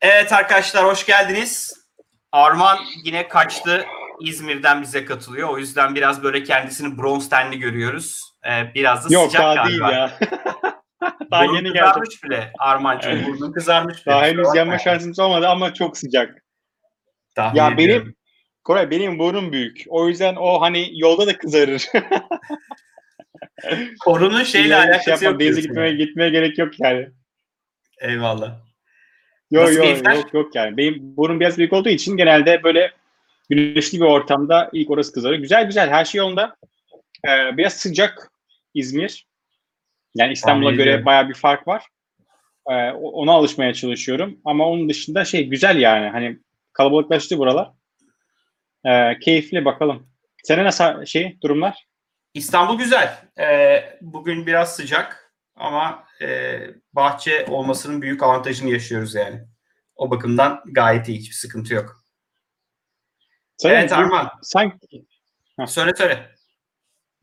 Evet arkadaşlar hoş geldiniz. Arman yine kaçtı. İzmir'den bize katılıyor. O yüzden biraz böyle kendisini bronz tenli görüyoruz. Ee, biraz da Yok sıcak daha galiba. değil ya. daha Burnun yeni geldim. kızarmış bile Arman'cığım. Burnun kızarmış bile. Daha henüz yanma şansımız olmadı ama çok sıcak. Tahmin Ya ediyorum. benim Koray benim burnum büyük. O yüzden o hani yolda da kızarır. Korunun şeyle alakası yapma, yok. Denize gitmeye, gitmeye gerek yok yani. Eyvallah. Yok yok yok yok yani. Benim burnum biraz büyük olduğu için genelde böyle güneşli bir ortamda ilk orası kızarıyor. Güzel güzel her şey yolunda. Ee, biraz sıcak İzmir. Yani İstanbul'a göre bayağı bir fark var. Ee, ona alışmaya çalışıyorum. Ama onun dışında şey güzel yani. Hani kalabalıklaştı buralar. Ee, keyifli bakalım. Senin nasıl şey durumlar? İstanbul güzel. Ee, bugün biraz sıcak ama e, bahçe olmasının büyük avantajını yaşıyoruz yani. O bakımdan gayet iyi. Hiçbir sıkıntı yok. Senin evet Arman. Sanki Söyle söyle.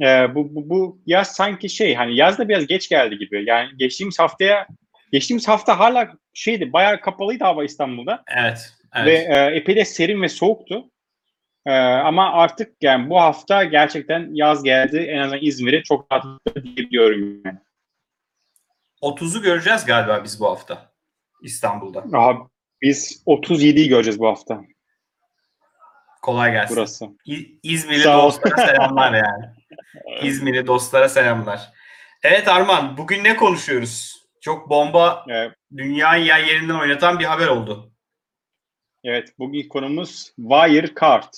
e, bu, bu, bu yaz sanki şey hani yaz da biraz geç geldi gibi. Yani geçtiğimiz haftaya geçtiğimiz hafta hala şeydi bayağı kapalıydı hava İstanbul'da. Evet. ve evet. e, epey de serin ve soğuktu. E, ama artık yani bu hafta gerçekten yaz geldi. En azından İzmir'e çok rahatlıkla diyebiliyorum yani. 30'u göreceğiz galiba biz bu hafta İstanbul'da. Aha, biz 37'yi göreceğiz bu hafta Kolay gelsin. burası. İ- İzmirli Sağ dostlara selamlar yani. İzmirli dostlara selamlar. Evet Arman, bugün ne konuşuyoruz? Çok bomba, E, dünyayı yer yerinden oynatan bir haber oldu. evet bugün konumuz Wirecard.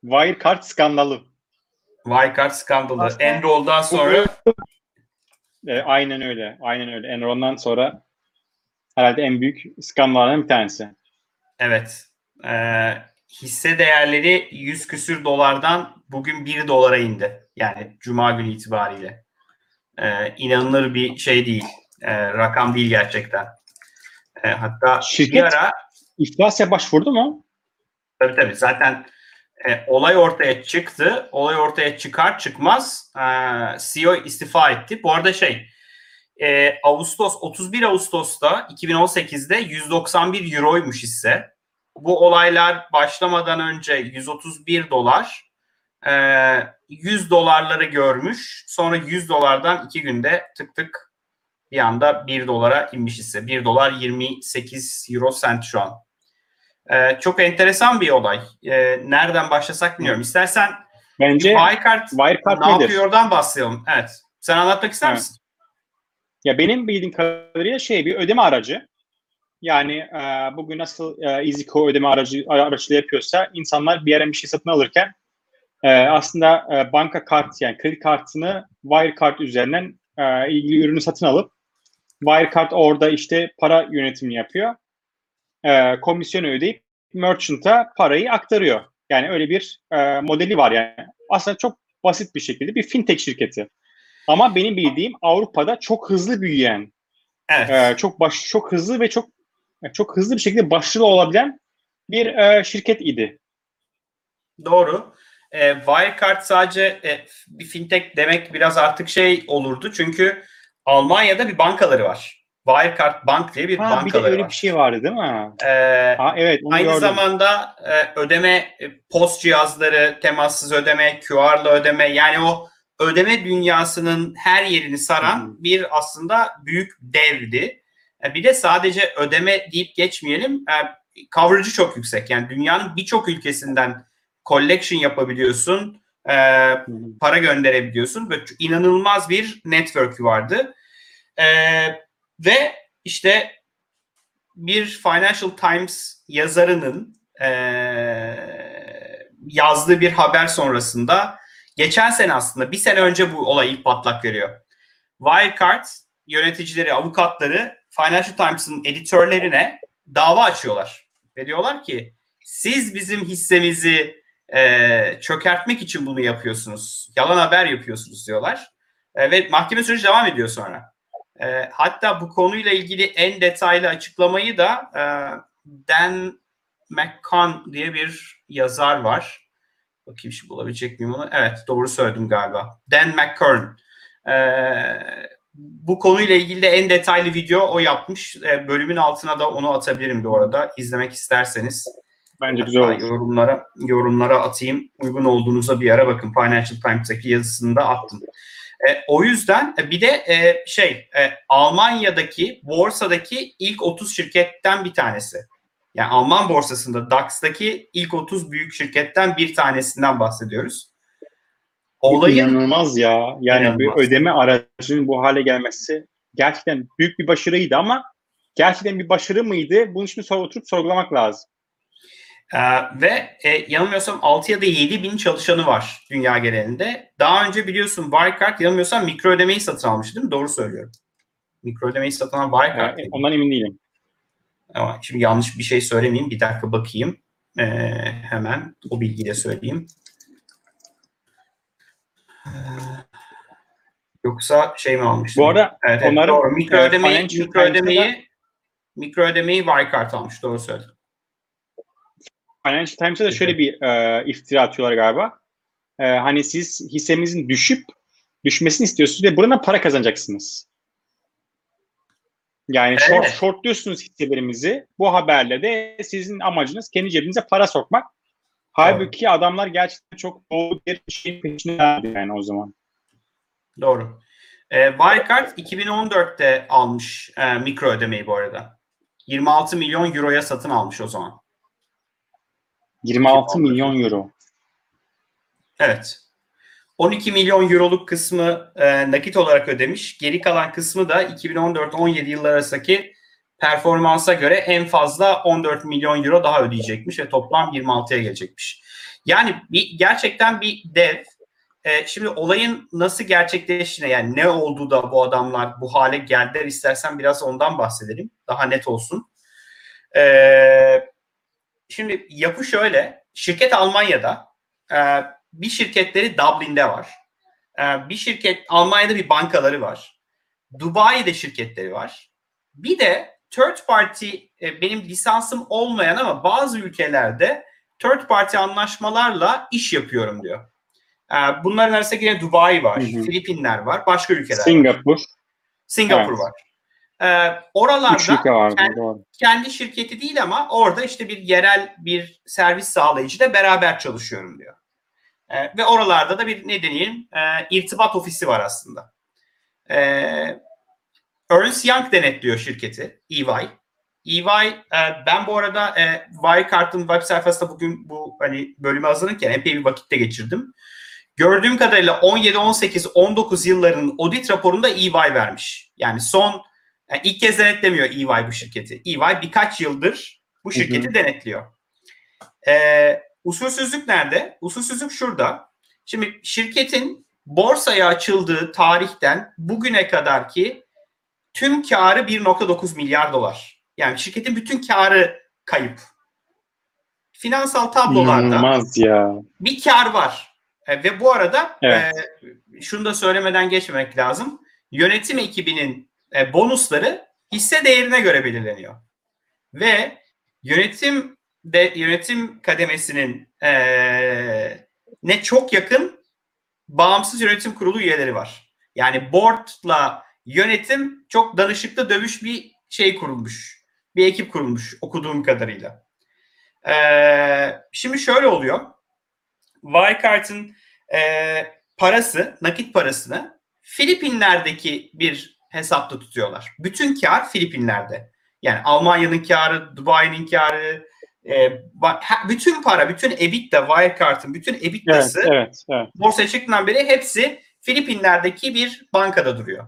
Wirecard skandalı. Wirecard skandalı. Aslında Enroll'dan sonra E, aynen öyle. Aynen öyle. Enron'dan sonra herhalde en büyük skandallardan bir tanesi. evet e, hisse değerleri 100 küsür dolardan bugün 1 dolara indi. Yani cuma günü itibariyle. E, inanılır bir şey değil. E, rakam değil gerçekten. E, hatta bir Şirket- ara İflasa başvurdu mu? Tabii tabii. Zaten e, olay ortaya çıktı. Olay ortaya çıkar çıkmaz e, CEO istifa etti. Bu arada şey e, Ağustos 31 Ağustos'ta 2018'de 191 euroymuş hisse. Bu olaylar başlamadan önce 131 dolar e, 100 dolarları görmüş. Sonra 100 dolardan iki günde tık tık bir anda 1 dolara inmiş hisse. 1 dolar 28 euro sent şu an. Ee, çok enteresan bir olay. Ee, nereden başlasak bilmiyorum. İstersen Bence Wirecard Wirecard ne nedir? yapıyor oradan başlayalım. Evet. Sen anlatmak ister Evet. misin? Ya benim bildiğim kadarıyla şey bir ödeme aracı. Yani e, bugün nasıl e, EasyCo ödeme aracı araçlı yapıyorsa insanlar bir yerden bir şey satın alırken e, aslında e, banka kart yani kredi kartını Wirecard üzerinden e, ilgili ürünü satın alıp Wirecard orada işte para yönetimini yapıyor. E, komisyonu ödeyip merchant'a parayı aktarıyor. Yani öyle bir e, modeli var yani. Aslında çok basit bir şekilde bir fintech şirketi. Ama benim bildiğim Avrupa'da çok hızlı büyüyen, Evet. e, çok baş, çok hızlı ve çok çok hızlı bir şekilde başarılı olabilen bir e, şirket idi. Doğru. Ee, Wirecard sadece e, bir fintech demek biraz artık şey olurdu. Çünkü Almanya'da bir bankaları var. Wirecard Bank diye bir Ha, bir de bankaları öyle var. bir şey vardı değil mi? Ee, Ha, evet onu Aynı gördüm. zamanda e, ödeme e, post cihazları, temassız ödeme, QR'la ödeme yani o ödeme dünyasının her yerini saran Hı hı. bir aslında büyük devdi. E, bir de sadece ödeme deyip geçmeyelim. E, coverage'ı çok yüksek. Yani dünyanın birçok ülkesinden collection yapabiliyorsun. para gönderebiliyorsun. Böyle inanılmaz bir network vardı. E, ve işte bir Financial Times yazarının e, yazdığı bir haber sonrasında geçen sene aslında bir sene önce bu olay ilk patlak veriyor. Wirecard yöneticileri, avukatları Financial Times'ın editörlerine dava açıyorlar. Ve diyorlar ki siz bizim hissemizi e, çökertmek için bunu yapıyorsunuz. Yalan haber yapıyorsunuz diyorlar. E, ve mahkeme süreci devam ediyor sonra. E, hatta bu konuyla ilgili en detaylı açıklamayı da e, Dan McCann diye bir yazar var. Bakayım şimdi bulabilecek miyim onu? Evet doğru söyledim galiba. Dan McCann. E, bu konuyla ilgili de en detaylı video o yapmış. E, bölümün altına da onu atabilirim bu arada izlemek isterseniz. Bence güzel olur. Yorumlara, yorumlara atayım. Uygun olduğunuza bir ara bakın. Financial Times'taki yazısını da attım. E, o yüzden e, bir de e, şey e, Almanya'daki borsadaki ilk 30 şirketten bir tanesi. Yani Alman borsasında DAX'taki ilk 30 büyük şirketten bir tanesinden bahsediyoruz. Olayın İnanılmaz ya. Yani bir ödeme aracının bu hale gelmesi gerçekten büyük bir başarıydı ama gerçekten bir başarı mıydı? Bunun için sonra oturup sorgulamak lazım. Ee, ve e, yanılmıyorsam 6 ya da 7 bin çalışanı var dünya genelinde. Daha önce biliyorsun Wirecard yanılmıyorsam mikro ödemeyi satın almıştı değil mi? Doğru söylüyorum. Mikro ödemeyi satın alan Wirecard. Yani ondan emin değilim. Ama şimdi yanlış bir şey söylemeyeyim. Bir dakika bakayım. Ee, hemen o bilgiyi de söyleyeyim. Ee, yoksa şey mi almıştım? Bu arada evet, evet, onların, doğru. mikro e, ödemeyi, mikro ödemeyi, mikro ödemeyi Wirecard almış. Doğru söyledin. Financial Times'ta da şöyle bir e, iftira atıyorlar galiba. E, hani siz hissemizin düşüp düşmesini istiyorsunuz ve buradan para kazanacaksınız. Yani short, Evet. short diyorsunuz hisselerimizi. Bu haberle de sizin amacınız kendi cebinize para sokmak. Halbuki adamlar gerçekten çok doğru bir şeyin peşinde yani o zaman. Doğru. E, Wirecard 2014'te almış e, mikro ödemeyi bu arada. 26 milyon euroya satın almış o zaman. 26 milyon euro. Evet. 12 milyon euroluk kısmı e, nakit olarak ödemiş. Geri kalan kısmı da 2014-17 yılları arasındaki performansa göre en fazla 14 milyon euro daha ödeyecekmiş ve toplam 26'ya gelecekmiş. Yani bir, gerçekten bir dev. E, şimdi olayın nasıl gerçekleştiğine yani ne oldu da bu adamlar bu hale geldiler istersen biraz ondan bahsedelim. Daha net olsun. E, şimdi yapı şöyle. Şirket Almanya'da. E, bir şirketleri Dublin'de var. E, bir şirket Almanya'da bir bankaları var. Dubai'de şirketleri var. Bir de third party e, benim lisansım olmayan ama bazı ülkelerde third party anlaşmalarla iş yapıyorum diyor. E, bunların arasında yine Dubai var, Hı hı. Filipinler var, başka ülkeler var. Singapur. Singapur Evet. var. E, oralarda vardı. kend- Doğru. kendi şirketi değil ama orada işte bir yerel bir servis sağlayıcıyla beraber çalışıyorum diyor. E, ve oralarda da bir ne deneyelim e, irtibat ofisi var aslında. E, Ernst Young denetliyor şirketi EY. EY e, ben bu arada e, Wirecard'ın web sayfasında bugün bu hani bölümü hazırlanırken epey bir vakit de geçirdim. Gördüğüm kadarıyla 17, 18, 19 yılların audit raporunda EY vermiş. Yani son yani ilk kez denetlemiyor EY bu şirketi. EY birkaç yıldır bu şirketi Hı hı. denetliyor. Ee, usulsüzlük nerede? Usulsüzlük şurada. Şimdi şirketin borsaya açıldığı tarihten bugüne kadar ki tüm karı 1.9 milyar dolar. Yani şirketin bütün karı kayıp. Finansal tablolarda İnanılmaz ya. bir kar var. E, ve bu arada Evet. e, şunu da söylemeden geçmemek lazım. Yönetim ekibinin e, bonusları hisse değerine göre belirleniyor. Ve yönetim de yönetim kademesinin e, ne çok yakın bağımsız yönetim kurulu üyeleri var. Yani board'la yönetim çok danışıklı dövüş bir şey kurulmuş. Bir ekip kurulmuş okuduğum kadarıyla. Ee, şimdi şöyle oluyor. Wirecard'ın e, parası, nakit parasını Filipinler'deki bir hesapta tutuyorlar. Bütün kar Filipinler'de. Yani Almanya'nın karı, Dubai'nin karı, e, bütün para, bütün EBITDA, Wirecard'ın bütün Evet, EBITDA'sı evet, evet. borsaya çıktığından beri hepsi Filipinler'deki bir bankada duruyor.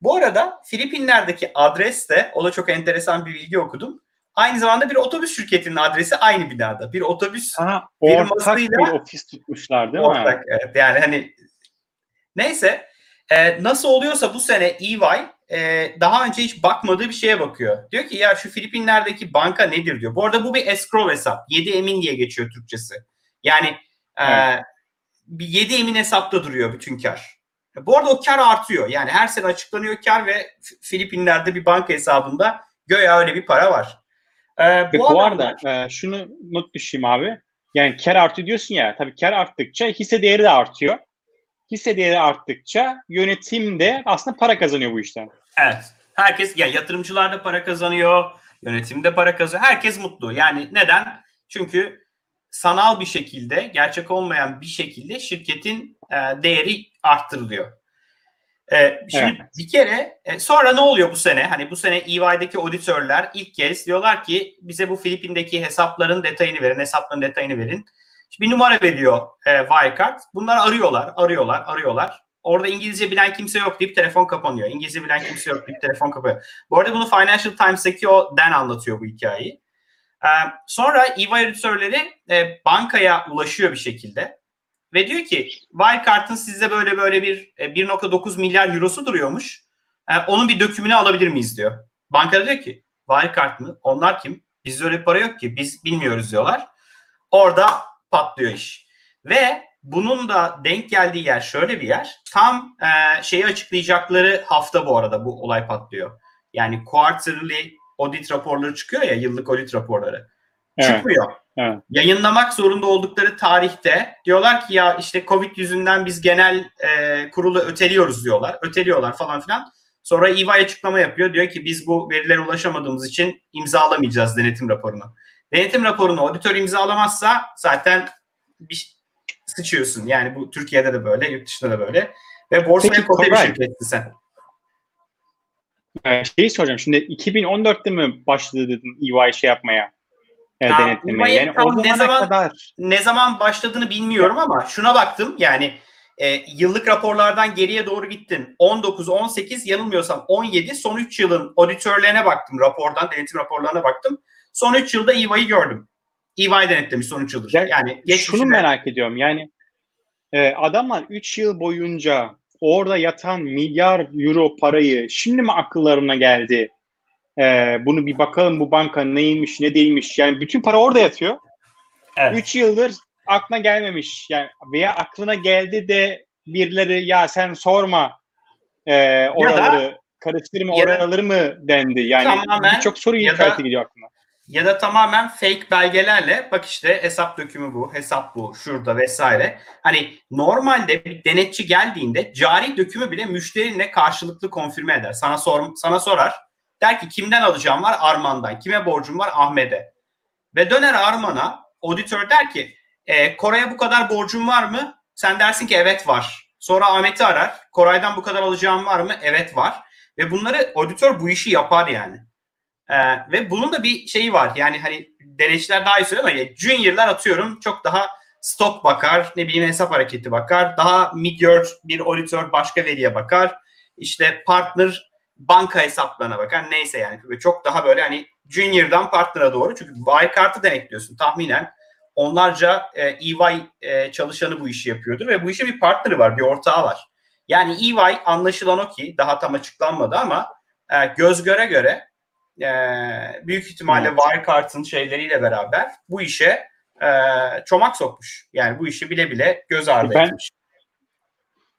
Bu arada Filipinler'deki adres de, o da çok enteresan bir bilgi okudum. Aynı zamanda bir otobüs şirketinin adresi aynı binada. Bir otobüs Ha, ortak Firmasıyla- bir ofis tutmuşlar değil mi? ortak. Evet, yani hani neyse e, nasıl oluyorsa bu sene EY e, daha önce hiç bakmadığı bir şeye bakıyor. Diyor ki ya şu Filipinler'deki banka nedir diyor. Bu arada bu bir escrow hesap. 7 emin diye geçiyor Türkçesi. Yani e, Evet. bir 7 emin hesapta duruyor bütün kar. Bu arada o kar artıyor. Yani her sene açıklanıyor kar ve Filipinler'de bir banka hesabında göya öyle bir para var. E, Ve bu adamlar- arada e, şunu not düşeyim abi. Yani kar artıyor diyorsun ya. Tabii kar arttıkça hisse değeri de artıyor. Hisse değeri arttıkça yönetim de aslında para kazanıyor bu işten. Evet. Herkes ya yatırımcılar da para kazanıyor, yönetim de para kazanıyor. Herkes mutlu. Yani neden? Çünkü sanal bir şekilde, gerçek olmayan bir şekilde şirketin e, değeri arttırılıyor. E, şimdi Evet. bir kere e, sonra ne oluyor bu sene? Hani bu sene EY'deki auditörler ilk kez diyorlar ki bize bu Filipin'deki hesapların detayını verin, hesapların detayını verin. Bir numara veriyor e, Wirecard. Bunlar arıyorlar, arıyorlar, arıyorlar. Orada İngilizce bilen kimse yok deyip telefon kapanıyor. İngilizce bilen kimse yok deyip telefon kapanıyor. Bu arada bunu Financial Times'taki o Dan anlatıyor bu hikayeyi. Ee, sonra EY auditörleri e, bankaya ulaşıyor bir şekilde. Ve diyor ki Wirecard'ın sizde böyle böyle bir e, 1.9 milyar eurosu duruyormuş. E, onun bir dökümünü alabilir miyiz diyor. Banka diyor ki Wirecard mı? Onlar kim? Bizde öyle bir para yok ki. Biz bilmiyoruz diyorlar. Orada patlıyor iş. Ve bunun da denk geldiği yer şöyle bir yer. Tam e, şeyi açıklayacakları hafta bu arada bu olay patlıyor. Yani quarterly audit raporları çıkıyor ya yıllık audit raporları. Evet. Çıkmıyor. Evet. Yayınlamak zorunda oldukları tarihte diyorlar ki ya işte Covid yüzünden biz genel e, kurulu öteliyoruz diyorlar. Öteliyorlar falan filan. Sonra EY açıklama yapıyor. Diyor ki biz bu verilere ulaşamadığımız için imzalamayacağız denetim raporunu. Denetim raporunu auditör imzalamazsa zaten bir sıçıyorsun. Yani bu Türkiye'de de böyle, yurt dışında da böyle. Ve borsaya kote bir şirketsin sen. Ee, şeyi soracağım. Şimdi 2014'te mi başladı dedin EY şey yapmaya? E, Ya, denetlemeye. EY Yani o ne zaman- kadar ne zaman başladığını bilmiyorum ama şuna baktım yani e, yıllık raporlardan geriye doğru gittin. 19, 18 yanılmıyorsam 17 son 3 yılın auditörlerine baktım rapordan denetim raporlarına baktım. Son 3 yılda EY'yi gördüm. EY denetlemiş son 3 yıldır. Ya, Yani şunu merak ediyorum. Yani e, adamlar 3 yıl boyunca orada yatan milyar euro parayı şimdi mi akıllarına geldi? E, bunu bir bakalım bu banka neymiş ne değilmiş. Yani bütün para orada yatıyor. Evet. 3 yıldır aklına gelmemiş. Yani veya aklına geldi de birileri ya sen sorma e, oraları karıştırma ya da- oraları mı dendi. Yani birçok soru da- işareti geliyor aklıma. Ya da tamamen fake belgelerle bak işte hesap dökümü bu, hesap bu, şurada vesaire. Hani normalde bir denetçi geldiğinde cari dökümü bile müşterinle karşılıklı konfirme eder. Sana sor, sana sorar. Der ki kimden alacağım var? Arman'dan. Kime borcum var? Ahmet'e. Ve döner Arman'a auditör der ki e, Koray'a bu kadar borcum var mı? Sen dersin ki evet var. Sonra Ahmet'i arar. Koray'dan bu kadar alacağım var mı? Evet var. Ve bunları auditör bu işi yapar yani. Ee, ve bunun da bir şeyi var. Yani hani denetçiler daha iyi söylüyor ama ya, junior'lar atıyorum çok daha stok bakar, ne bileyim hesap hareketi bakar. Daha mid-year bir auditör başka veriye bakar. İşte partner banka hesaplarına bakar. Neyse yani. Çok daha böyle hani junior'dan partner'a doğru. Çünkü Wirecard'ı denetliyorsun tahminen. Onlarca e, EY e, çalışanı bu işi yapıyordur ve bu işin bir partner'ı var, bir ortağı var. Yani EY anlaşılan o ki daha tam açıklanmadı ama e, göz göre göre e, büyük ihtimalle Evet. Wirecard'ın şeyleriyle beraber bu işe e, çomak sokmuş. Yani bu işi bile bile göz ardı Ben- etmiş.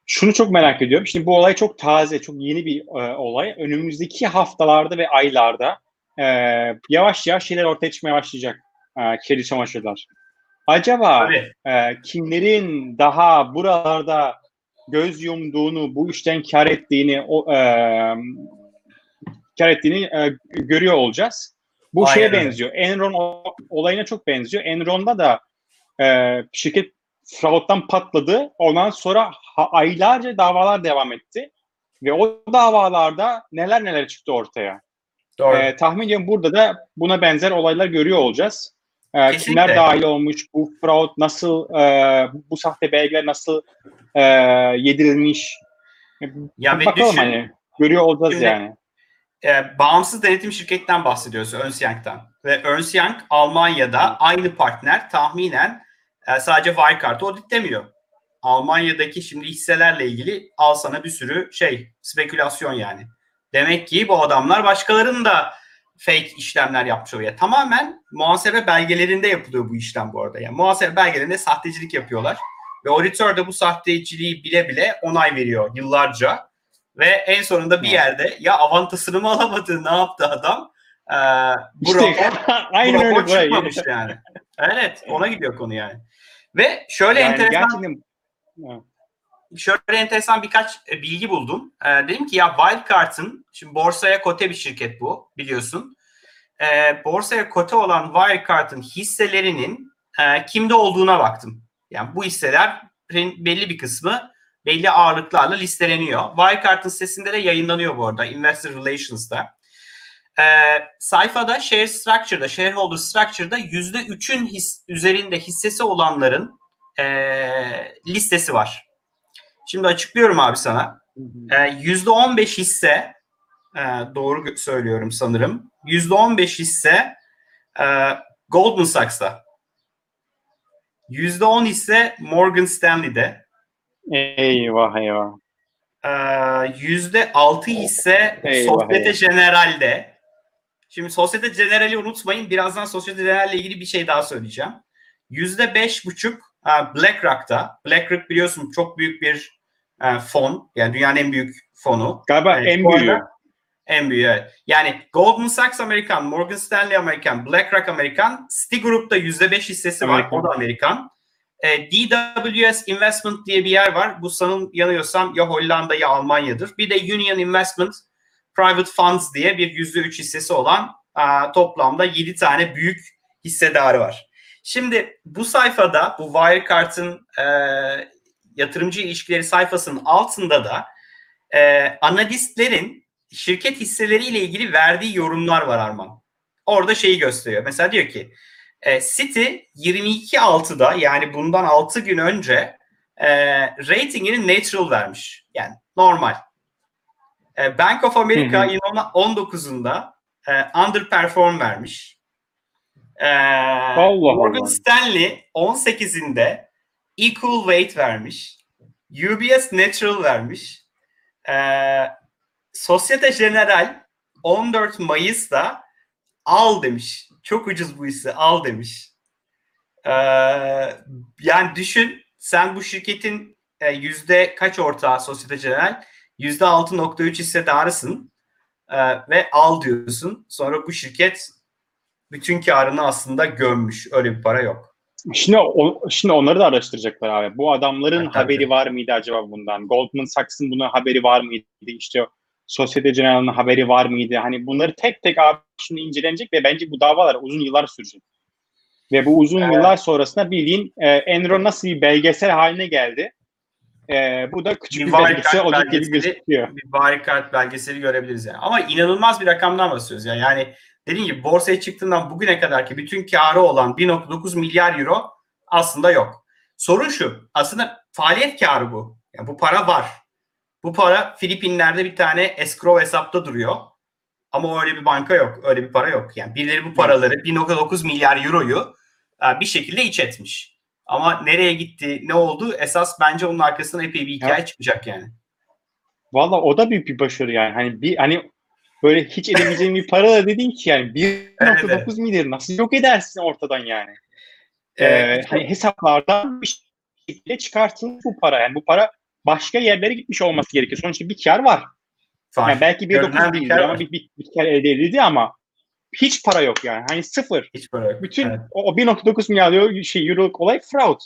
Şunu çok merak ediyorum. Şimdi bu olay çok taze, çok yeni bir e, olay. Önümüzdeki haftalarda ve aylarda e, yavaş yavaş şeyler ortaya çıkmaya başlayacak. E, kedi çamaşırlar. Acaba Tabii. e, kimlerin daha buralarda göz yumduğunu, bu işten kar ettiğini, o, e, kar ettiğini e, görüyor olacağız. Bu Aynen şeye benziyor. Enron olayına çok benziyor. Enron'da da e, şirket frauddan patladı. Ondan sonra ha- aylarca davalar devam etti. Ve o davalarda neler neler çıktı ortaya. Doğru. Ee, tahmin ediyorum burada da buna benzer olaylar görüyor olacağız. Kesinlikle. kimler dahil olmuş, bu fraud nasıl, e, bu sahte belgeler nasıl e, yedirilmiş. ya Bakalım düşün, hani görüyor olacağız Şimdi- yani. E, bağımsız denetim şirketten bahsediyoruz Ernst Young'dan. Ve Ernst Young Almanya'da aynı partner tahminen e, sadece Wirecard'ı auditlemiyor. Almanya'daki şimdi hisselerle ilgili al sana bir sürü şey spekülasyon yani. Demek ki bu adamlar başkalarının da fake işlemler yapmış oraya. Tamamen muhasebe belgelerinde yapılıyor bu işlem bu arada. Yani muhasebe belgelerinde sahtecilik yapıyorlar. Ve auditör de bu sahteciliği bile bile onay veriyor yıllarca. Ve en sonunda bir yerde ya avantasını mı alamadı ne yaptı adam? Ee, bu İşte, rapor, aynen bu öyle rapor buraya. çıkmamış yani. Evet ona gidiyor konu yani. Ve şöyle Yani enteresan gerçekten şöyle enteresan birkaç e, bilgi buldum. E, dedim ki ya Wildcard'ın, şimdi borsaya kote bir şirket bu biliyorsun. E, borsaya kote olan Wildcard'ın hisselerinin e, kimde olduğuna baktım. Yani bu hisselerin belli bir kısmı belli ağırlıklarla listeleniyor. Wildcard'ın sitesinde de yayınlanıyor bu arada Investor Relations'da. E, sayfada Share Structure'da, Shareholder Structure'da %3'ün his, üzerinde hissesi olanların e, listesi var. Şimdi açıklıyorum abi sana. E, %15 hisse e, doğru söylüyorum sanırım. %15 hisse e, Goldman Sachs'ta. %10 hisse Morgan Stanley'de. Eyvah eyvah. Ee, %6 hisse Eyvah, Societe eyvah. Generale'de. Şimdi Societe Generale'i unutmayın. Birazdan Societe Generale ile ilgili bir şey daha söyleyeceğim. %5,5 e, BlackRock'ta. BlackRock biliyorsun çok büyük bir e, fon. Yani dünyanın en büyük fonu. Galiba Evet, en arada- büyüğü. En büyüğü evet. Yani Goldman Sachs Amerikan, Morgan Stanley Amerikan, BlackRock Amerikan, Citigroup'ta %5 hissesi var. Amerikan. O da Amerikan. E, DWS Investment diye bir yer var. Bu sanırım yanıyorsam ya Hollanda ya Almanya'dır. Bir de Union Investment Private Funds diye bir %3 hissesi olan e, toplamda 7 tane büyük hissedarı var. Şimdi bu sayfada bu Wirecard'ın e, yatırımcı ilişkileri sayfasının altında da e, analistlerin şirket hisseleriyle ilgili verdiği yorumlar var Arman. Orada şeyi gösteriyor. Mesela diyor ki e, City 22.6'da yani bundan 6 gün önce e, ratingini neutral vermiş. Yani normal. E, Bank of America Hı hı. yılın 19'unda e, underperform vermiş. E, Allah Morgan Allah. Stanley 18'inde equal weight vermiş. UBS neutral vermiş. E, Societe General 14 Mayıs'ta al demiş. Çok ucuz bu hisse al demiş. Ee, yani düşün sen bu şirketin e, yüzde kaç ortağı Societe General? Yüzde 6.3 hissedarısın Ee, ve al diyorsun. Sonra bu şirket bütün karını aslında gömmüş. Öyle bir para yok. Şimdi o, şimdi onları da araştıracaklar abi. Bu adamların Evet, haberi tabii. var mıydı acaba bundan? Goldman Sachs'ın buna haberi var mıydı? İşte Societe Generale'ın haberi var mıydı? Hani bunları tek tek abi şimdi incelenecek ve bence bu davalar uzun yıllar sürecek. Ve bu uzun Evet. yıllar sonrasında bildiğin e, Enron nasıl bir belgesel haline geldi? E, bu da küçük Bir bir, belgesel olacak gibi gözüküyor. bir Wirecard belgeseli görebiliriz yani. Ama inanılmaz bir rakamdan bahsediyoruz yani. Yani dediğim gibi borsaya çıktığından bugüne kadar ki bütün karı olan 1.9 milyar euro aslında yok. Sorun şu. Aslında faaliyet karı bu. Yani bu para var. Bu para Filipinler'de bir tane escrow hesapta duruyor. Ama öyle bir banka yok. Öyle bir para yok. Yani birileri bu paraları 1.9 milyar euroyu e, bir şekilde iç etmiş. Ama nereye gitti, ne oldu? Esas bence onun arkasından epey bir hikaye çıkacak yani. Valla o da büyük bir başarı yani. Hani bir hani böyle hiç edemeyeceğin bir para da dedin ki yani 1.9 milyar nasıl yok edersin ortadan yani. Ee, Evet. hani hesaplardan bir şekilde çıkartılmış bu para. Yani bu para başka yerlere gitmiş olması gerekiyor. Sonuçta bir kar var. Var. Yani belki Görünen 1.9 bir değildir kar ama bir, bir, bir kar elde edildi ama hiç para yok yani. Hani sıfır. Hiç para yok. Bütün Evet. o, o 1.9 milyar euro, şey, euroluk olay fraud.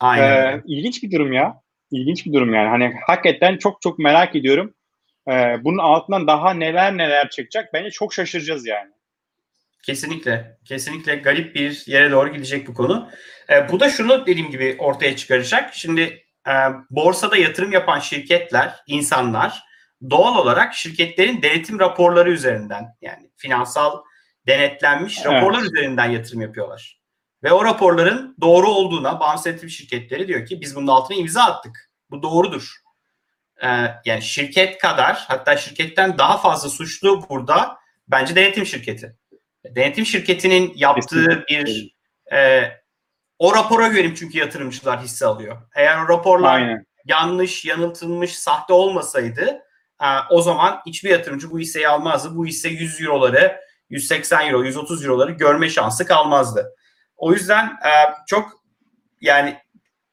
Aynen. Ee, ilginç bir durum ya. İlginç bir durum yani. Hani hakikaten çok çok merak ediyorum. Ee, bunun altından daha neler neler çıkacak. Bence çok şaşıracağız yani. Kesinlikle. Kesinlikle garip bir yere doğru gidecek bu konu. E, bu da şunu dediğim gibi ortaya çıkaracak. Şimdi e, borsada yatırım yapan şirketler, insanlar doğal olarak şirketlerin denetim raporları üzerinden yani finansal denetlenmiş Evet. raporlar üzerinden yatırım yapıyorlar. Ve o raporların doğru olduğuna bağımsız denetim şirketleri diyor ki biz bunun altına imza attık. Bu doğrudur. E, yani şirket kadar hatta şirketten daha fazla suçlu burada bence denetim şirketi. Denetim şirketinin yaptığı bir e, o rapora göre çünkü yatırımcılar hisse alıyor. Eğer o raporlar Aynen. yanlış, yanıltılmış, sahte olmasaydı e, o zaman hiçbir yatırımcı bu hisseyi almazdı. Bu hisse 100 euroları, 180 euro, 130 euroları görme şansı kalmazdı. O yüzden e, çok yani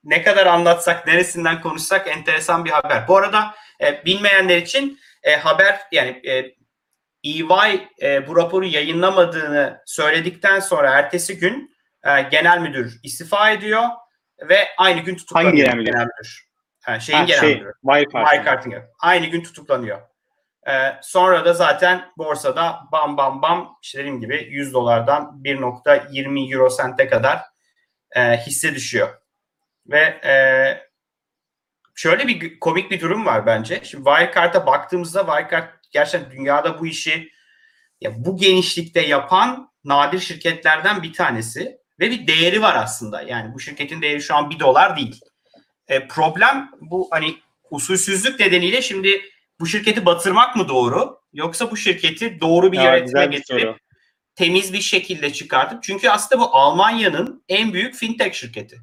ne kadar anlatsak, neresinden konuşsak enteresan bir haber. Bu arada e, bilmeyenler için haber yani EY bu raporu yayınlamadığını söyledikten sonra ertesi gün e, genel müdür istifa ediyor ve aynı gün tutuklanıyor Hangi genel müdür? genel müdür. Yani şeyin Ha, genel şey, müdürü. Genel- Aynı gün tutuklanıyor. Ee, sonra da zaten borsada bam bam bam işte dediğim gibi 100 dolardan 1.20 euro sente kadar e, hisse düşüyor. Ve e, şöyle bir komik bir durum var bence. Şimdi Wirecard'a baktığımızda Wirecard gerçekten dünyada bu işi ya bu genişlikte yapan nadir şirketlerden bir tanesi ve bir değeri var aslında. Yani bu şirketin değeri şu an 1 dolar değil. E, problem bu hani usulsüzlük nedeniyle şimdi bu şirketi batırmak mı doğru? Yoksa bu şirketi doğru bir Ya, yönetime bir getirip soru. temiz bir şekilde çıkartıp çünkü aslında bu Almanya'nın en büyük fintech şirketi.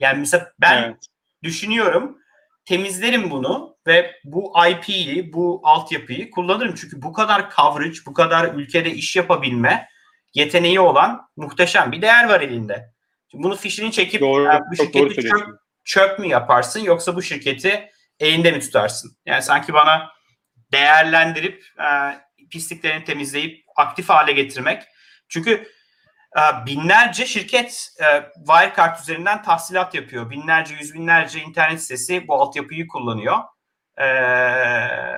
Yani mesela ben Evet. düşünüyorum temizlerim bunu ve bu IP'yi, bu altyapıyı kullanırım. Çünkü bu kadar coverage, bu kadar ülkede iş yapabilme yeteneği olan muhteşem bir değer var elinde. Şimdi bunu fişini çekip Doğru, "Ya bu şirketi çöp, çöp mü yaparsın yoksa bu şirketi elinde mi tutarsın? Yani sanki bana değerlendirip e, pisliklerini temizleyip aktif hale getirmek. Çünkü e, binlerce şirket e, Wirecard üzerinden tahsilat yapıyor. Binlerce, yüz binlerce internet sitesi bu altyapıyı kullanıyor. E, Yani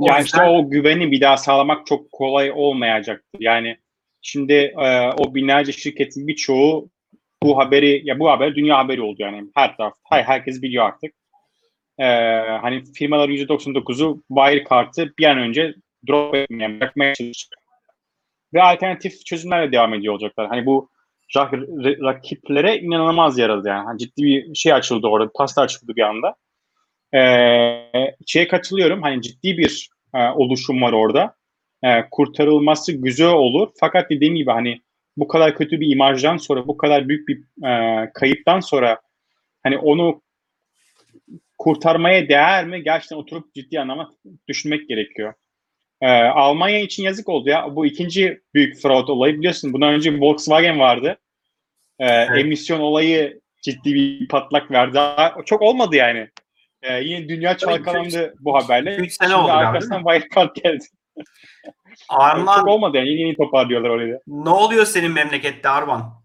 yüzden- işte o güveni bir daha sağlamak çok kolay olmayacaktır. Yani şimdi e, o binlerce şirketin birçoğu bu haberi ya bu haber dünya haberi oldu yani her taraf her, herkes biliyor artık. E, hani firmalar %99'u Wirecard'ı bir an önce drop etmeye bırakmaya çalışacak. Ve alternatif çözümlerle devam ediyor olacaklar. Hani bu rak- ra- rakiplere inanılmaz yaradı yani. Hani ciddi bir şey açıldı orada. Pasta açıldı bir anda. Ee, şeye katılıyorum. Hani ciddi bir e, oluşum var orada. E, kurtarılması güzel olur. Fakat dediğim gibi hani bu kadar kötü bir imajdan sonra, bu kadar büyük bir e, kayıptan sonra hani onu kurtarmaya değer mi? Gerçekten oturup ciddi anlamda düşünmek gerekiyor. E, Almanya için yazık oldu ya. Bu ikinci büyük fraud olayı biliyorsun. Bundan önce Volkswagen vardı. E, Emisyon olayı ciddi bir patlak verdi. Daha çok olmadı yani. E, yine dünya çalkalandı bu haberle. üç sene Şimdi oldu arkasından Wirecard geldi. Çok Arman olmadı yani. Yeni yeni toparlıyorlar orayı. ne oluyor senin memlekette Arman?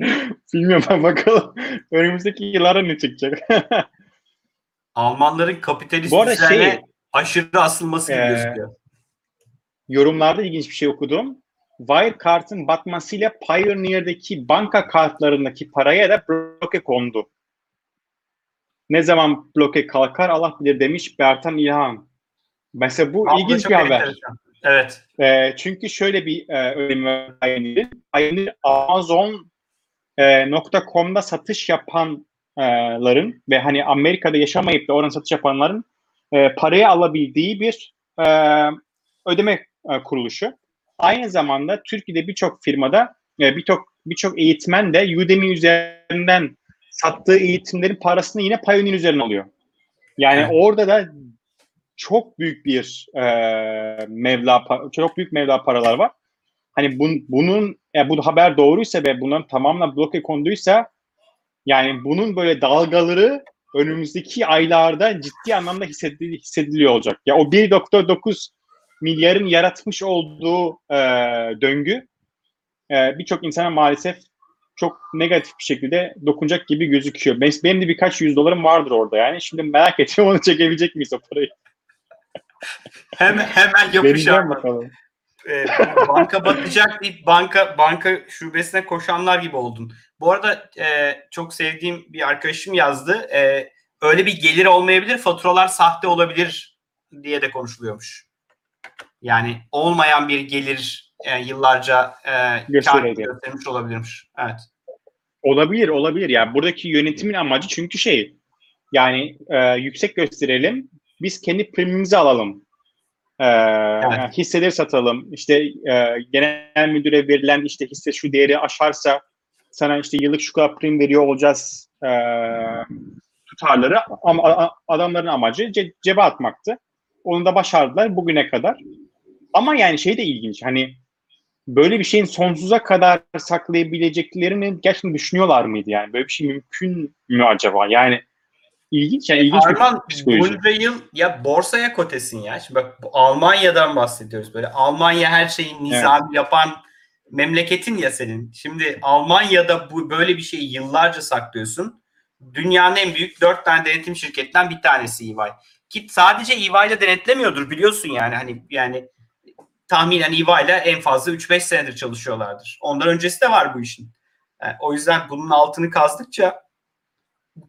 Bilmiyorum ben bakalım. Önümüzdeki yıllara ne çıkacak? Almanların kapitalist Bu arada düzene şey- aşırı asılması gibi Ee, gözüküyor. Yorumlarda ilginç bir şey okudum. Wirecard'ın batmasıyla Pioneer'daki banka kartlarındaki paraya da bloke kondu. Ne zaman bloke kalkar Allah bilir demiş Bertan İlhan. Mesela bu Abla ilginç bir haber. enteresan. Evet. E, çünkü şöyle bir e, önemi var Pioneer'in. Pioneer Amazon.com'da satış yapanların ve hani Amerika'da yaşamayıp da oradan satış yapanların e, parayı alabildiği bir e, ödeme e, kuruluşu. Aynı zamanda Türkiye'de birçok firmada e, birçok birçok eğitmen de Udemy üzerinden sattığı eğitimlerin parasını yine Pioneer üzerinden alıyor. Yani Evet. orada da çok büyük bir e, mevla çok büyük mevla paralar var. Hani bun, bunun e, bu haber doğruysa ve bunların tamamen bloke konduysa yani bunun böyle dalgaları önümüzdeki aylarda ciddi anlamda hissedili- hissediliyor olacak. Ya o 1.9 milyarın yaratmış olduğu e, döngü e, birçok insana maalesef çok negatif bir şekilde dokunacak gibi gözüküyor. Benim de birkaç yüz dolarım vardır orada yani. Şimdi merak ediyorum onu çekebilecek miyiz o parayı? Hemen hemen yapış Deneyeceğim Arman. bakalım. e, banka batacak deyip banka banka şubesine koşanlar gibi oldun. Bu arada e, çok sevdiğim bir arkadaşım yazdı. E, öyle bir gelir olmayabilir, faturalar sahte olabilir diye de konuşuluyormuş. Yani olmayan bir gelir e, yıllarca e, kar göstermiş olabilirmiş. Evet. Olabilir, olabilir. Yani buradaki yönetimin amacı çünkü şey yani e, yüksek gösterelim. Biz kendi primimizi alalım. E, Evet. Hisseleri satalım. İşte e, genel müdüre verilen işte hisse şu değeri aşarsa sana işte yıllık şu kadar prim veriyor olacağız e, tutarları. Ama adamların amacı ce- cebe atmaktı. Onu da başardılar bugüne kadar. Ama yani şey de ilginç. Hani böyle bir şeyin sonsuza kadar saklayabileceklerini gerçekten düşünüyorlar mıydı yani? Böyle bir şey mümkün mü acaba? Yani ilginç yani ilginç Arman bir psikoloji. bunca yıl ya borsaya kotesin ya. Şimdi bak bu Almanya'dan bahsediyoruz böyle. Almanya her şeyi nizami yapan memleketin ya senin. Şimdi Almanya'da bu böyle bir şeyi yıllarca saklıyorsun dünyanın en büyük dört tane denetim şirketinden bir tanesi EY. Ki sadece EY ile denetlemiyordur biliyorsun yani hani yani tahminen EY ile en fazla 3-5 senedir çalışıyorlardır. Ondan öncesi de var bu işin. Yani o yüzden bunun altını kazdıkça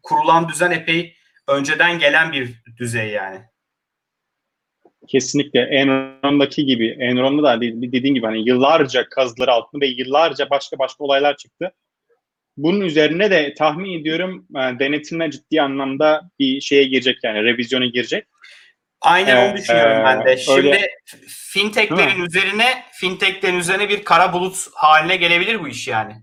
kurulan düzen epey önceden gelen bir düzey yani. Kesinlikle Enron'daki gibi. Enron'da da dediğin gibi hani yıllarca kazıları altında ve yıllarca başka başka olaylar çıktı. Bunun üzerine de tahmin ediyorum e, denetimle ciddi anlamda bir şeye girecek yani revizyona girecek. Aynen Evet, onu düşünüyorum e, ben de. Şimdi öyle- fintechlerin üzerine fintechlerin üzerine bir kara bulut haline gelebilir bu iş yani.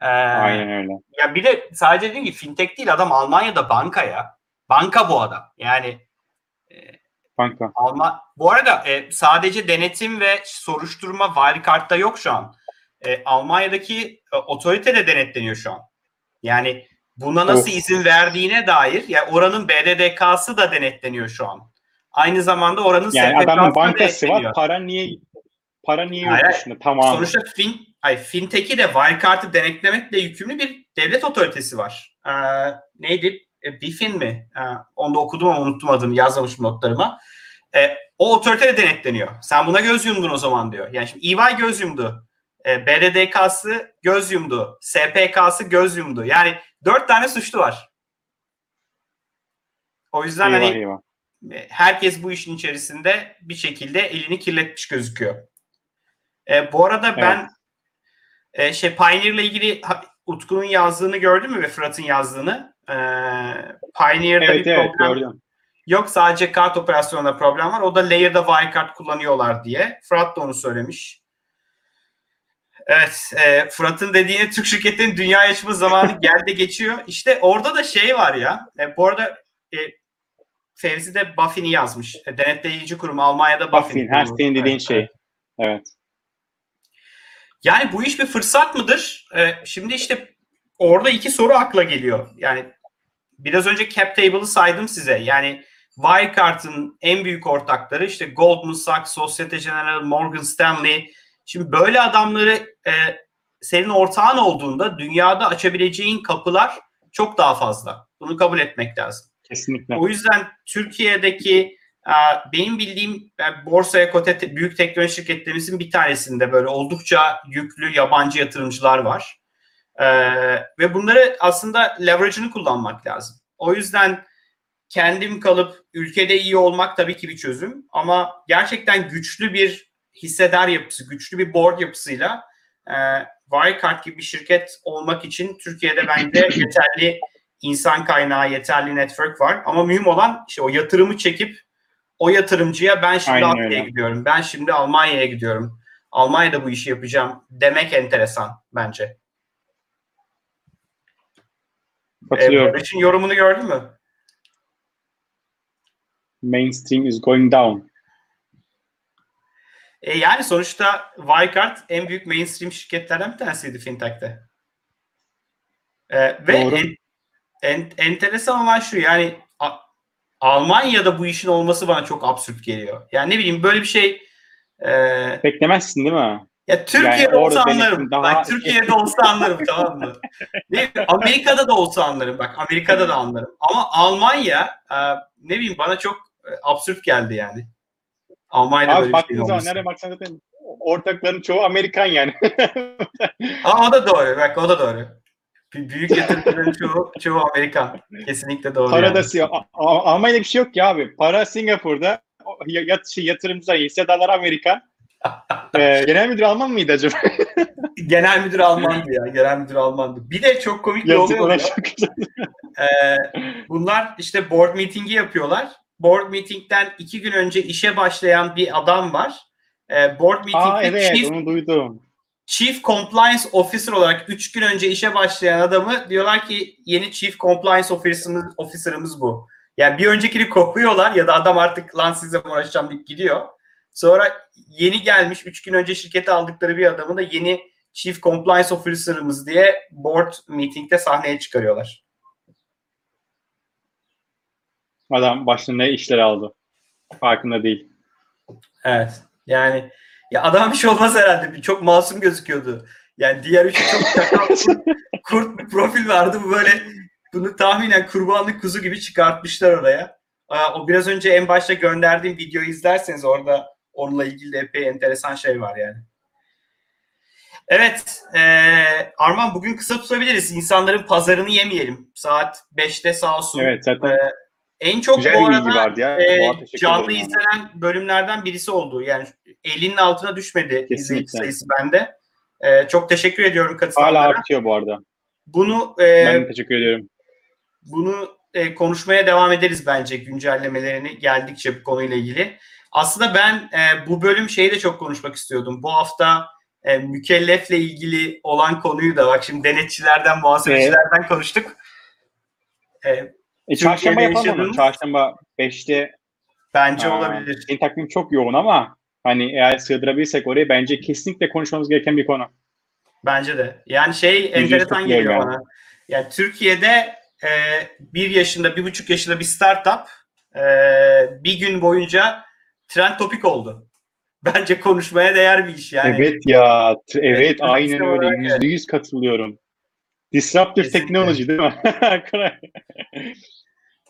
Ee, Aynen öyle. Ya bir de sadece dediğim gibi fintech değil adam Almanya'da banka ya. Banka bu adam. Yani Banka. Alman bu arada e, sadece denetim ve soruşturma Wirecard'da yok şu an. E, Almanya'daki e, otorite de denetleniyor şu an. Yani buna nasıl Of. izin verdiğine dair ya oranın BDDK'sı da denetleniyor şu an. Aynı zamanda oranın Yani adamın da bankası var. Para niye para niye Hayır, yurt dışında? Tamam. Sonuçta fin, ay, fintech'i de Wirecard'ı denetlemekle yükümlü bir devlet otoritesi var. Ee, neydi? E, Bifin mi? Ee, onu da okudum ama unuttum adını yazmamışım notlarıma. Ee, o otorite de denetleniyor. Sen buna göz yumdun o zaman diyor. Yani şimdi EY göz yumdu. Ee, BDDK'sı göz yumdu. SPK'sı göz yumdu. Yani dört tane suçlu var. O yüzden Eyvah, hani eyvah. herkes bu işin içerisinde bir şekilde elini kirletmiş gözüküyor. E, bu arada ben e, şey Pioneer'la ilgili Utku'nun yazdığını gördün mü ve Fırat'ın yazdığını? E, Pioneer'da Evet bir evet problem gördüm. yok. Sadece kart operasyonunda problem var. O da layer'da wirecard kullanıyorlar diye. Fırat da onu söylemiş. Evet, e, Fırat'ın dediğine Türk şirketlerin dünya yaşama zamanı geldi geçiyor. İşte orada da şey var ya. E, bu arada e, Fevzi de Baffin'i yazmış. E, denetleyici kurum Almanya'da Baffin. Baffin, her senin dediğin Evet, şey. evet. Evet. Yani bu iş bir fırsat mıdır? Ee, şimdi işte orada iki soru akla geliyor. Yani biraz önce cap table'ı saydım size. Yani Wirecard'ın en büyük ortakları işte Goldman Sachs, Societe Generale, Morgan Stanley. Şimdi böyle adamları e, senin ortağın olduğunda dünyada açabileceğin kapılar çok daha fazla. Bunu kabul etmek lazım. Kesinlikle. O yüzden Türkiye'deki e, benim bildiğim e, borsaya kote te- büyük teknoloji şirketlerimizin bir tanesinde böyle oldukça yüklü yabancı yatırımcılar var. E, ve bunları aslında leverage'ını kullanmak lazım. O yüzden kendim kalıp ülkede iyi olmak tabii ki bir çözüm ama gerçekten güçlü bir hissedar yapısı, güçlü bir board yapısıyla e, Wirecard gibi bir şirket olmak için Türkiye'de bence yeterli insan kaynağı, yeterli network var. Ama mühim olan işte o yatırımı çekip o yatırımcıya ben şimdi Avrupa'ya gidiyorum, ben şimdi Almanya'ya gidiyorum. Almanya'da bu işi yapacağım demek enteresan bence. Ee, Katılıyorum. Barış'ın yorumunu gördün mü? Mainstream is going down. E yani sonuçta Wirecard en büyük mainstream şirketlerden bir tanesiydi fintech'te. E, ve Doğru. en- en- enteresan olan şu yani A- Almanya'da bu işin olması bana çok absürt geliyor. Yani ne bileyim böyle bir şey e, Beklemezsin değil mi? Ya Türkiye'de Yani olsa anlarım. daha- Bak Türkiye'de olsa anlarım tamam mı? Bileyim, Amerika'da da olsa anlarım. Bak Amerika'da da anlarım. Ama Almanya e, ne bileyim bana çok e, absürt geldi yani. Almanya'da Abi böyle bir zaman olması. nereye baksan zaten ortakların çoğu Amerikan yani. Ama o da doğru. Bak o da doğru. Büyük yatırımcıların çoğu, çoğu Amerikan. Kesinlikle doğru. Para yani. da A- Almanya'da bir şey yok ya abi. Para Singapur'da yat, şey, yatırımcılar, hissedarlar Amerikan. Ee, genel müdür Alman mıydı acaba? Genel müdür Almandı ya. Genel müdür Almandı. Bir de çok komik bir olay oluyor. Ee, bunlar işte board meeting'i yapıyorlar. Board meeting'den iki gün önce işe başlayan bir adam var. Ee, board meeting'de Aa evet chief, onu duydum. chief Compliance Officer olarak üç gün önce işe başlayan adamı diyorlar ki yeni Chief Compliance Officer'ımız, officer'ımız bu. Yani bir öncekini kopuyorlar ya da adam artık lan sizle uğraşacağım deyip gidiyor. Sonra yeni gelmiş 3 gün önce şirkete aldıkları bir adamı da yeni Chief Compliance Officer'ımız diye board meeting'de sahneye çıkarıyorlar. Adam başına ne işler aldı. Farkında değil. Evet. Yani ya adam bir şey olmaz herhalde. Çok masum gözüküyordu. Yani diğer üçü çok çakal kurt, kurt bir profil vardı. Bu böyle bunu tahminen kurbanlık kuzu gibi çıkartmışlar oraya. Aa, O biraz önce en başta gönderdiğim videoyu izlerseniz orada onunla ilgili de epey enteresan şey var yani. Evet, eee, Arman bugün kısa tutabiliriz. İnsanların pazarını yemeyelim. Saat 5'te sağ olsun. Evet zaten Ee, en çok güzel bu arada ya. e, canlı izlenen bölümlerden birisi oldu. Yani 50'nin altına düşmedi izleyici sayısı bende. Ee, çok teşekkür ediyorum Hala katılanlara. artıyor bu arada. Bunu e, Ben teşekkür ediyorum. bunu e, konuşmaya devam ederiz bence güncellemelerini geldikçe bu konuyla ilgili. Aslında ben e, bu bölüm şeyi de çok konuşmak istiyordum. Bu hafta e, mükellefle ilgili olan konuyu da bak şimdi denetçilerden, muhasebecilerden konuştuk. E, E, çarşamba yapalım mı? Çarşamba 5'te bence Aa, olabilir. Senin takvim çok yoğun ama hani eğer sığdırabilirsek oraya bence kesinlikle konuşmamız gereken bir konu. Bence de. Yani şey enteresan geliyor yani. bana. Yani Türkiye'de e, bir yaşında, bir buçuk yaşında bir startup e, bir gün boyunca trend topik oldu. Bence konuşmaya değer bir iş yani. Evet ya, evet aynen öyle. Yüzde yüz katılıyorum. Disruptive Kesinlikle. technology değil mi?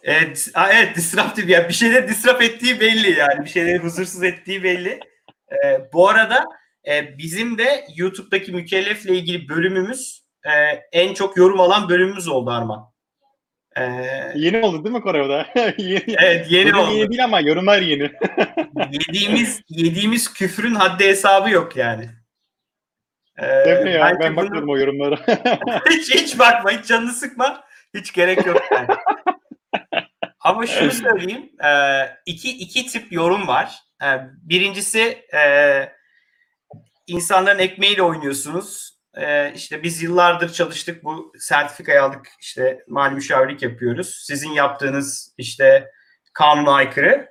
Evet, evet disruptive yani bir şeyleri disrupt ettiği belli yani bir şeyleri huzursuz ettiği belli. Ee, bu arada e, bizim de YouTube'daki mükellefle ilgili bölümümüz e, en çok yorum alan bölümümüz oldu Arman. Ee, Yeni oldu değil mi Koray o da? yeni, evet yeni oldu. yeni değil ama yorumlar yeni. yediğimiz yediğimiz küfrün haddi hesabı yok yani. Ee, mi ya? Ben bunu- bakmadım o yorumlara. hiç, hiç bakma, hiç canını sıkma. Hiç gerek yok yani. Ama şunu söyleyeyim. E, iki, iki tip yorum var. E, birincisi e, insanların ekmeğiyle oynuyorsunuz. E, işte biz yıllardır çalıştık bu sertifikayı aldık işte mali müşavirlik yapıyoruz. Sizin yaptığınız işte kanuna aykırı.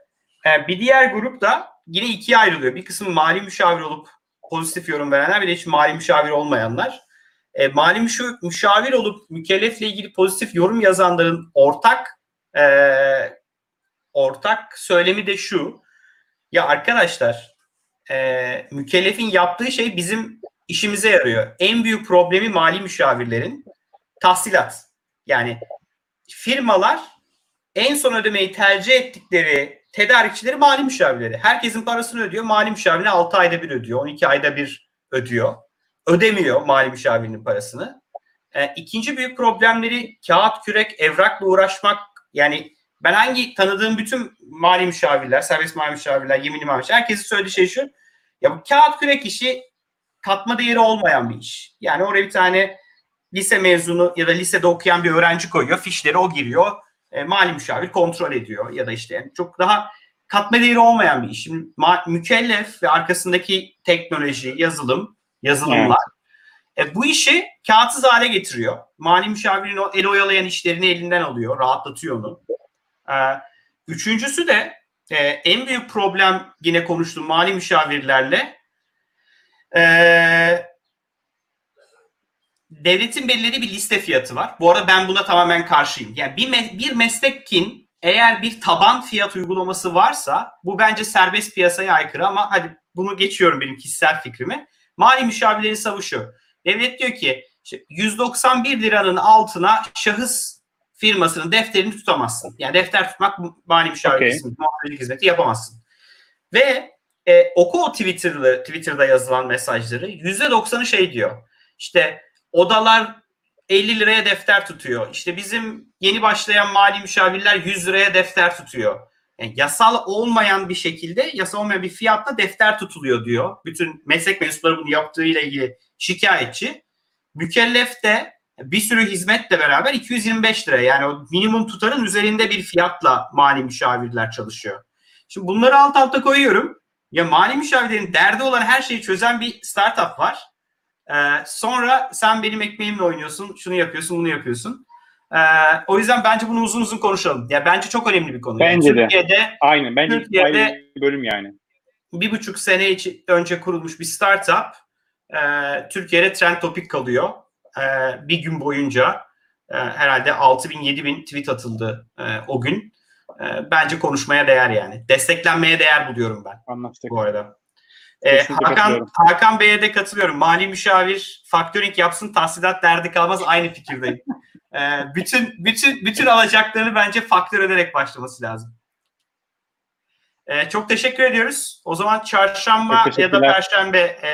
E, bir diğer grup da yine ikiye ayrılıyor. Bir kısmı mali müşavir olup pozitif yorum verenler bir de hiç mali müşavir olmayanlar. E, mali müşu- müşavir olup mükellefle ilgili pozitif yorum yazanların ortak e, ortak söylemi de şu. Ya arkadaşlar e, mükellefin yaptığı şey bizim işimize yarıyor. En büyük problemi mali müşavirlerin tahsilat. Yani firmalar en son ödemeyi tercih ettikleri tedarikçileri mali müşavirleri. Herkesin parasını ödüyor. Mali müşavirine 6 ayda bir ödüyor. 12 ayda bir ödüyor. Ödemiyor mali müşavirinin parasını. E, ikinci büyük problemleri kağıt, kürek, evrakla uğraşmak. Yani ben hangi tanıdığım bütün mali müşavirler, serbest mali müşavirler, yeminli mali müşavirler, herkesin söylediği şey şu. Ya bu kağıt kürek işi katma değeri olmayan bir iş. Yani oraya bir tane lise mezunu ya da lisede okuyan bir öğrenci koyuyor. Fişleri o giriyor. E, mali müşavir kontrol ediyor. Ya da işte yani çok daha katma değeri olmayan bir iş. Şimdi mükellef ve arkasındaki teknoloji, yazılım, yazılımlar e, bu işi kağıtsız hale getiriyor. Mali müşavirin o el oyalayan işlerini elinden alıyor. Rahatlatıyor onu. E, üçüncüsü de e, en büyük problem yine konuştuğum mali müşavirlerle e, devletin belirlediği bir liste fiyatı var. Bu arada ben buna tamamen karşıyım. Yani bir, me- bir meslekin eğer bir taban fiyat uygulaması varsa bu bence serbest piyasaya aykırı ama hadi bunu geçiyorum benim kişisel fikrimi. Mali müşavirlerin savı şu. Devlet diyor ki işte 191 liranın altına şahıs firmasının defterini tutamazsın. Yani defter tutmak mali müşavirlik Okay. hizmeti yapamazsın. Ve e, oku o Twitter'da, Twitter'da yazılan mesajları %90'ı şey diyor. İşte odalar 50 liraya defter tutuyor. İşte bizim yeni başlayan mali müşavirler 100 liraya defter tutuyor. Yani yasal olmayan bir şekilde, yasal olmayan bir fiyatla defter tutuluyor diyor. Bütün meslek mensupları bunu yaptığıyla ilgili şikayetçi. Mükellef de bir sürü hizmetle beraber 225 lira yani o minimum tutarın üzerinde bir fiyatla mali müşavirler çalışıyor. Şimdi bunları alt alta koyuyorum. Ya mali müşavirlerin derdi olan her şeyi çözen bir startup var. Ee, sonra sen benim ekmeğimle oynuyorsun, şunu yapıyorsun, bunu yapıyorsun. Ee, o yüzden bence bunu uzun uzun konuşalım. Ya bence çok önemli bir konu. Bence de. Türkiye'de Aynen. Bence Türkiye'de- bir bölüm yani. bir buçuk sene içi- önce kurulmuş bir startup e, Türkiye'de trend topik kalıyor. E, bir gün boyunca e, herhalde 6000-7000 tweet atıldı e, o gün. E, bence konuşmaya değer yani. Desteklenmeye değer buluyorum ben Anlaştık. bu arada. E, Hakan. Hakan Bey'e de katılıyorum. Mali müşavir faktörink yapsın tahsilat derdi kalmaz aynı fikirdeyim. Ee, bütün bütün bütün alacaklarını bence faktör ederek başlaması lazım. Ee, çok teşekkür ediyoruz. O zaman çarşamba ya da perşembe e,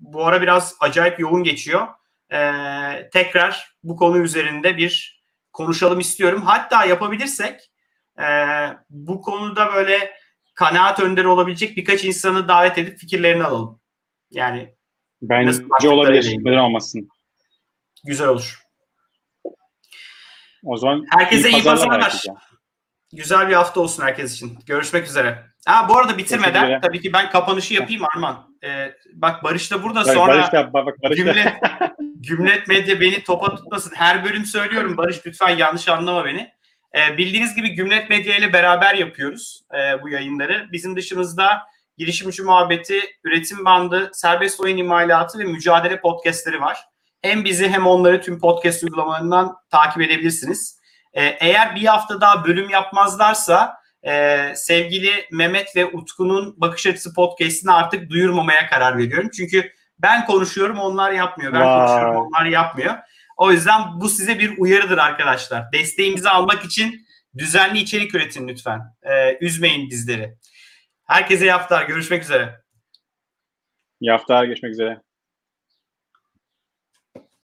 bu ara biraz acayip yoğun geçiyor. Ee, tekrar bu konu üzerinde bir konuşalım istiyorum. Hatta yapabilirsek e, bu konuda böyle kanaat önderi olabilecek birkaç insanı davet edip fikirlerini alalım. Yani Bence olabilir. Neden olmasın? güzel olur. O zaman Herkese iyi pazarlar. Güzel bir hafta olsun herkes için. Görüşmek üzere. Ha bu arada bitirmeden tabii ki ben kapanışı yapayım Arman. Ee, bak Barış da burada Bak, sonra Barış da, bak, bak, Barış da. Gümlet, Gümlet Medya beni topa tutmasın. Her bölüm söylüyorum Barış lütfen yanlış anlama beni. Ee, bildiğiniz gibi Gümlet Medya ile beraber yapıyoruz e, bu yayınları. Bizim dışımızda girişimci muhabbeti, üretim bandı, serbest oyun imalatı ve mücadele podcastleri var. Hem bizi hem onları tüm podcast uygulamalarından takip edebilirsiniz. Ee, eğer bir hafta daha bölüm yapmazlarsa e, sevgili Mehmet ve Utku'nun Bakış Açısı podcastini artık duyurmamaya karar veriyorum. Çünkü ben konuşuyorum onlar yapmıyor. Ben Vay. konuşuyorum onlar yapmıyor. O yüzden bu size bir uyarıdır arkadaşlar. Desteğimizi almak için düzenli içerik üretin lütfen. Ee, üzmeyin bizleri. Herkese iyi. Görüşmek üzere. İyi haftalar. Görüşmek üzere.